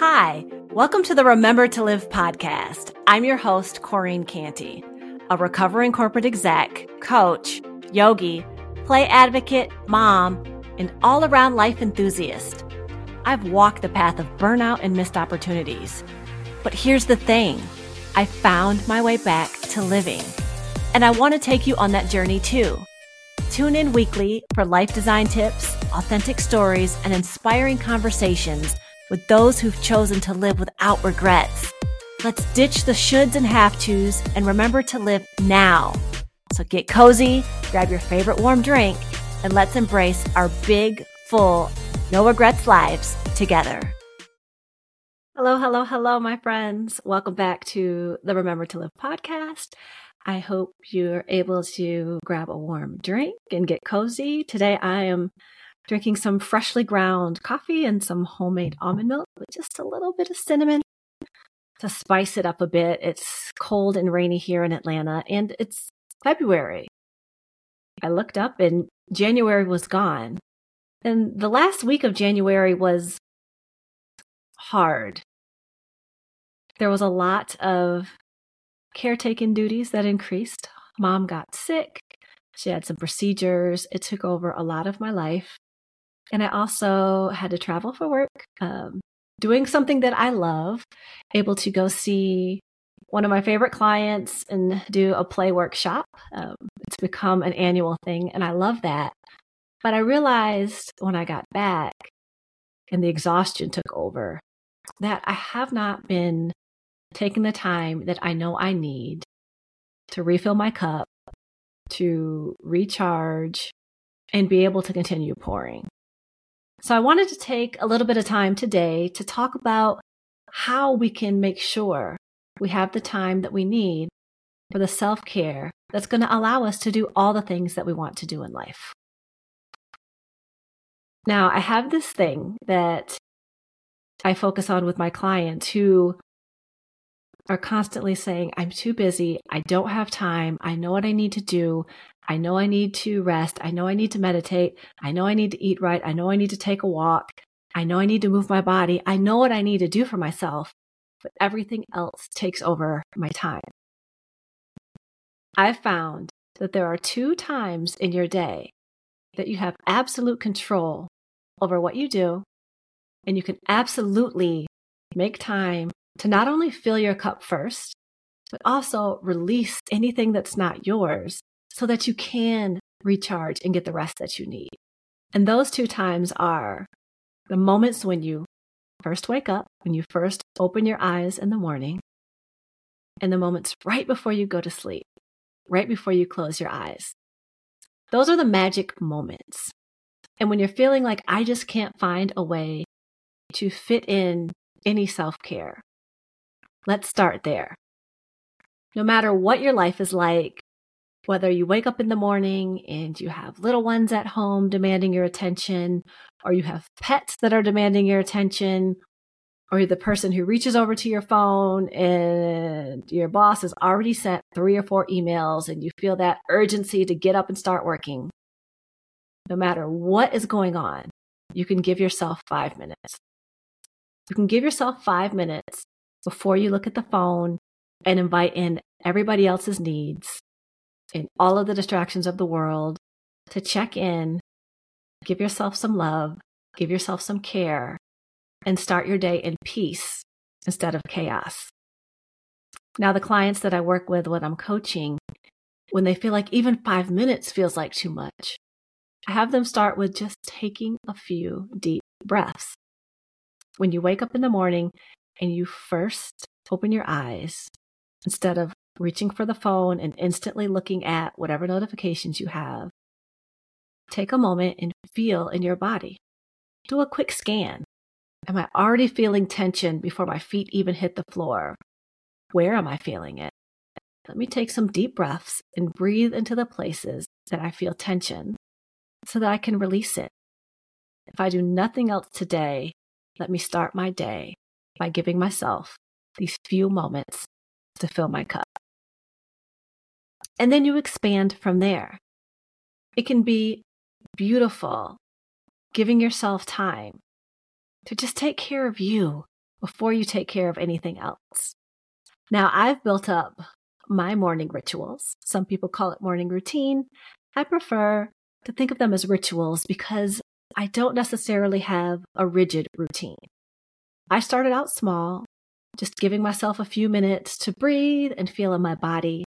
Hi, welcome to the Remember to Live podcast. I'm your host, Corean Canty, a recovering corporate exec, coach, yogi, play advocate, mom, and all around life enthusiast. I've walked the path of burnout and missed opportunities. But here's the thing I found my way back to living. And I want to take you on that journey too. Tune in weekly for life design tips, authentic stories, and inspiring conversations with those who've chosen to live without regrets. Let's ditch the shoulds and have tos and remember to live now. So get cozy, grab your favorite warm drink, and let's embrace our big, full, no regrets lives together. Hello, hello, hello, my friends. Welcome back to the Remember to Live podcast. I hope you're able to grab a warm drink and get cozy. Today I am drinking some freshly ground coffee and some homemade almond milk with just a little bit of cinnamon to spice it up a bit. It's cold and rainy here in Atlanta and it's February. I looked up and January was gone. And the last week of January was hard. There was a lot of caretaking duties that increased. Mom got sick. She had some procedures. It took over a lot of my life. And I also had to travel for work, um, doing something that I love, able to go see one of my favorite clients and do a play workshop. Um, it's become an annual thing, and I love that. But I realized when I got back and the exhaustion took over that I have not been taking the time that I know I need to refill my cup, to recharge, and be able to continue pouring. So I wanted to take a little bit of time today to talk about how we can make sure we have the time that we need for the self care that's going to allow us to do all the things that we want to do in life. Now, I have this thing that I focus on with my clients who are constantly saying, I'm too busy. I don't have time. I know what I need to do. I know I need to rest. I know I need to meditate. I know I need to eat right. I know I need to take a walk. I know I need to move my body. I know what I need to do for myself, but everything else takes over my time. I've found that there are two times in your day that you have absolute control over what you do, and you can absolutely make time to not only fill your cup first, but also release anything that's not yours so that you can recharge and get the rest that you need. And those two times are the moments when you first wake up, when you first open your eyes in the morning, and the moments right before you go to sleep, right before you close your eyes. Those are the magic moments. And when you're feeling like I just can't find a way to fit in any self care, let's start there. No matter what your life is like, whether you wake up in the morning and you have little ones at home demanding your attention, or you have pets that are demanding your attention, or you're the person who reaches over to your phone and your boss has already sent three or four emails and you feel that urgency to get up and start working. No matter what is going on, you can give yourself five minutes. You can give yourself five minutes before you look at the phone and invite in everybody else's needs in all of the distractions of the world to check in, give yourself some love, give yourself some care, and start your day in peace instead of chaos. Now, the clients that I work with when I'm coaching, when they feel like even five minutes feels like too much, I have them start with just taking a few deep breaths. When you wake up in the morning and you first open your eyes, instead of reaching for the phone and instantly looking at whatever notifications you have, take a moment and feel in your body. Do a quick scan. Am I already feeling tension before my feet even hit the floor? Where am I feeling it? Let me take some deep breaths and breathe into the places that I feel tension so that I can release it. If I do nothing else today, let me start my day by giving myself these few moments to fill my cup. And then you expand from there. It can be beautiful, giving yourself time to just take care of you before you take care of anything else. Now, I've built up my morning rituals. Some people call it morning routine. I prefer to think of them as rituals because I don't necessarily have a rigid routine. I started out small, just giving myself a few minutes to breathe and feel in my body.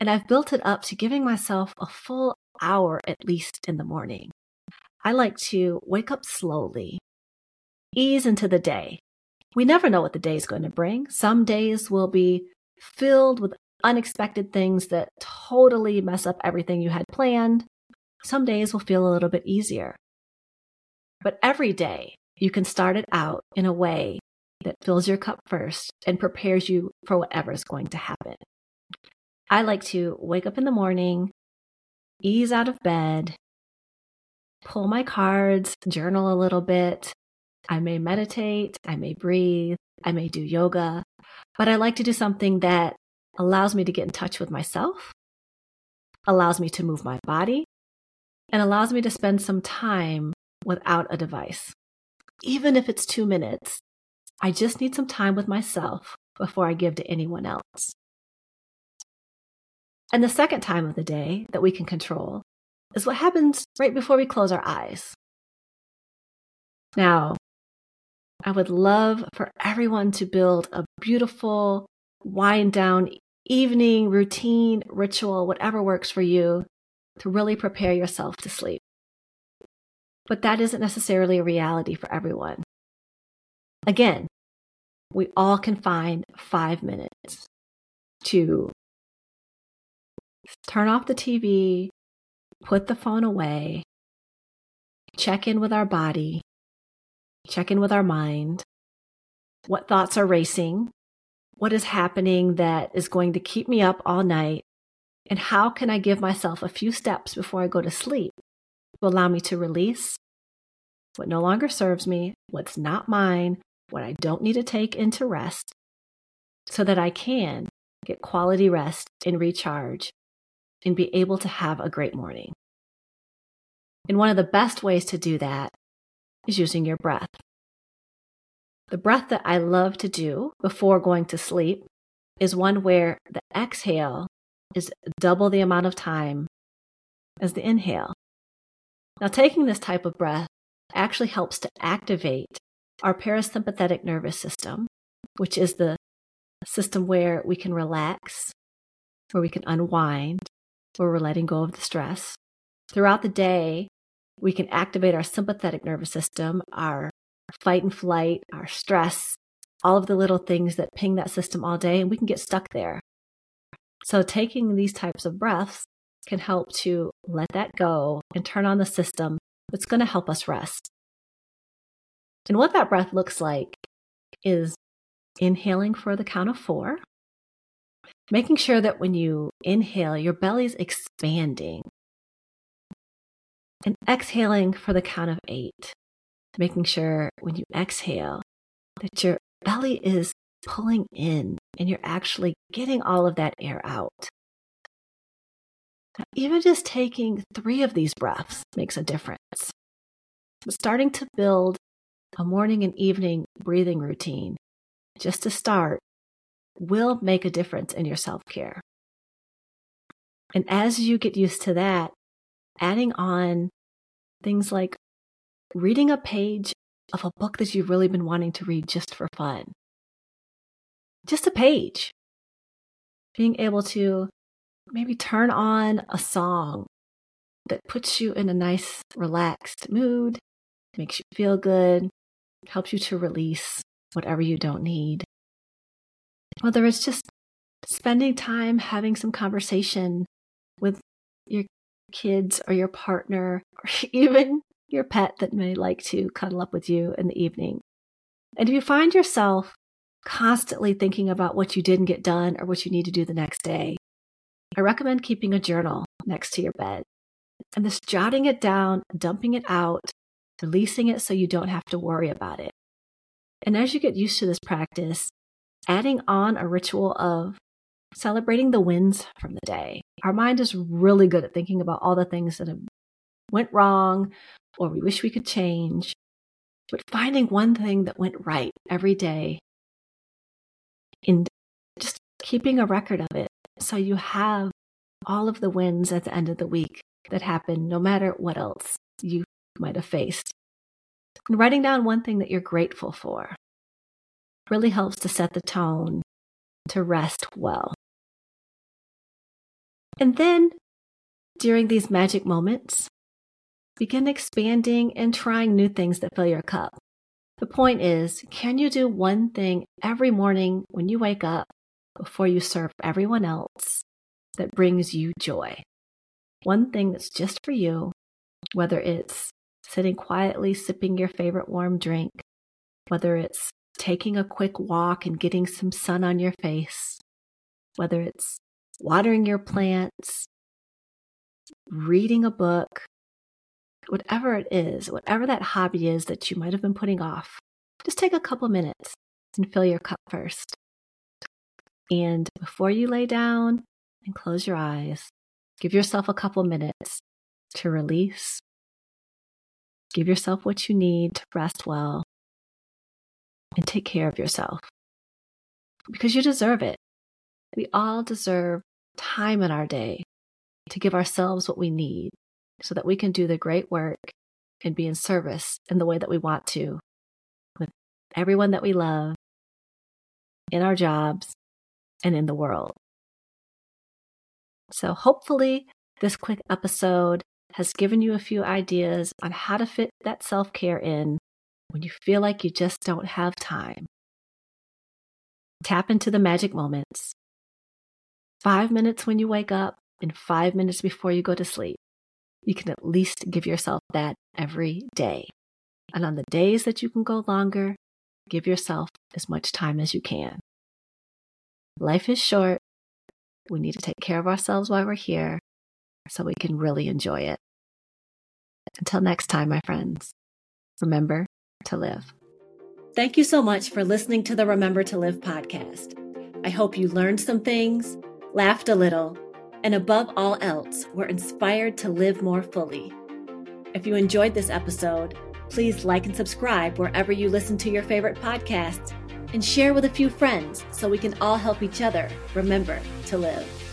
And I've built it up to giving myself a full hour at least in the morning. I like to wake up slowly, ease into the day. We never know what the day is going to bring. Some days will be filled with unexpected things that totally mess up everything you had planned. Some days will feel a little bit easier. But every day, you can start it out in a way that fills your cup first and prepares you for whatever is going to happen. I like to wake up in the morning, ease out of bed, pull my cards, journal a little bit. I may meditate, I may breathe, I may do yoga, but I like to do something that allows me to get in touch with myself, allows me to move my body, and allows me to spend some time without a device. Even if it's two minutes, I just need some time with myself before I give to anyone else. And the second time of the day that we can control is what happens right before we close our eyes. Now, I would love for everyone to build a beautiful wind down evening routine, ritual, whatever works for you to really prepare yourself to sleep. But that isn't necessarily a reality for everyone. Again, we all can find five minutes to turn off the TV, put the phone away, check in with our body, check in with our mind. What thoughts are racing? What is happening that is going to keep me up all night? And how can I give myself a few steps before I go to sleep to allow me to release what no longer serves me, what's not mine, what I don't need to take into rest, so that I can get quality rest and recharge and be able to have a great morning. And one of the best ways to do that is using your breath. The breath that I love to do before going to sleep is one where the exhale is double the amount of time as the inhale. Now, taking this type of breath actually helps to activate our parasympathetic nervous system, which is the system where we can relax, where we can unwind, where we're letting go of the stress. Throughout the day, we can activate our sympathetic nervous system, our fight and flight, our stress, all of the little things that ping that system all day, and we can get stuck there. So, taking these types of breaths can help to let that go and turn on the system that's going to help us rest. And what that breath looks like is inhaling for the count of four, making sure that when you inhale, your belly's expanding, and exhaling for the count of eight, making sure when you exhale that your belly is pulling in and you're actually getting all of that air out. Even just taking three of these breaths makes a difference. Starting to build a morning and evening breathing routine, just to start, will make a difference in your self care. And as you get used to that, adding on things like reading a page of a book that you've really been wanting to read just for fun. Just a page. Being able to maybe turn on a song that puts you in a nice, relaxed mood, makes you feel good, helps you to release whatever you don't need. Whether it's just spending time having some conversation with your kids or your partner or even your pet that may like to cuddle up with you in the evening. And if you find yourself constantly thinking about what you didn't get done or what you need to do the next day, I recommend keeping a journal next to your bed and just jotting it down, dumping it out, releasing it so you don't have to worry about it. And as you get used to this practice, adding on a ritual of celebrating the wins from the day. Our mind is really good at thinking about all the things that have went wrong or we wish we could change. But finding one thing that went right every day and just keeping a record of it so you have all of the wins at the end of the week that happen, no matter what else you might have faced. And writing down one thing that you're grateful for really helps to set the tone to rest well. And then during these magic moments, begin expanding and trying new things that fill your cup. The point is, can you do one thing every morning when you wake up before you serve everyone else that brings you joy? One thing that's just for you, whether it's sitting quietly sipping your favorite warm drink, whether it's taking a quick walk and getting some sun on your face, whether it's watering your plants, reading a book, whatever it is, whatever that hobby is that you might have been putting off, just take a couple minutes and fill your cup first. And before you lay down and close your eyes, give yourself a couple minutes to release. Give yourself what you need to rest well and take care of yourself because you deserve it. We all deserve time in our day to give ourselves what we need so that we can do the great work and be in service in the way that we want to with everyone that we love, in our jobs, and in the world. So, hopefully, this quick episode has given you a few ideas on how to fit that self care in when you feel like you just don't have time. Tap into the magic moments. Five minutes when you wake up and five minutes before you go to sleep. You can at least give yourself that every day. And on the days that you can go longer, give yourself as much time as you can. Life is short. We need to take care of ourselves while we're here so we can really enjoy it. Until next time, my friends, remember to live. Thank you so much for listening to the Remember to Live podcast. I hope you learned some things, laughed a little, and above all else, were inspired to live more fully. If you enjoyed this episode, please like and subscribe wherever you listen to your favorite podcasts and share with a few friends so we can all help each other remember to live.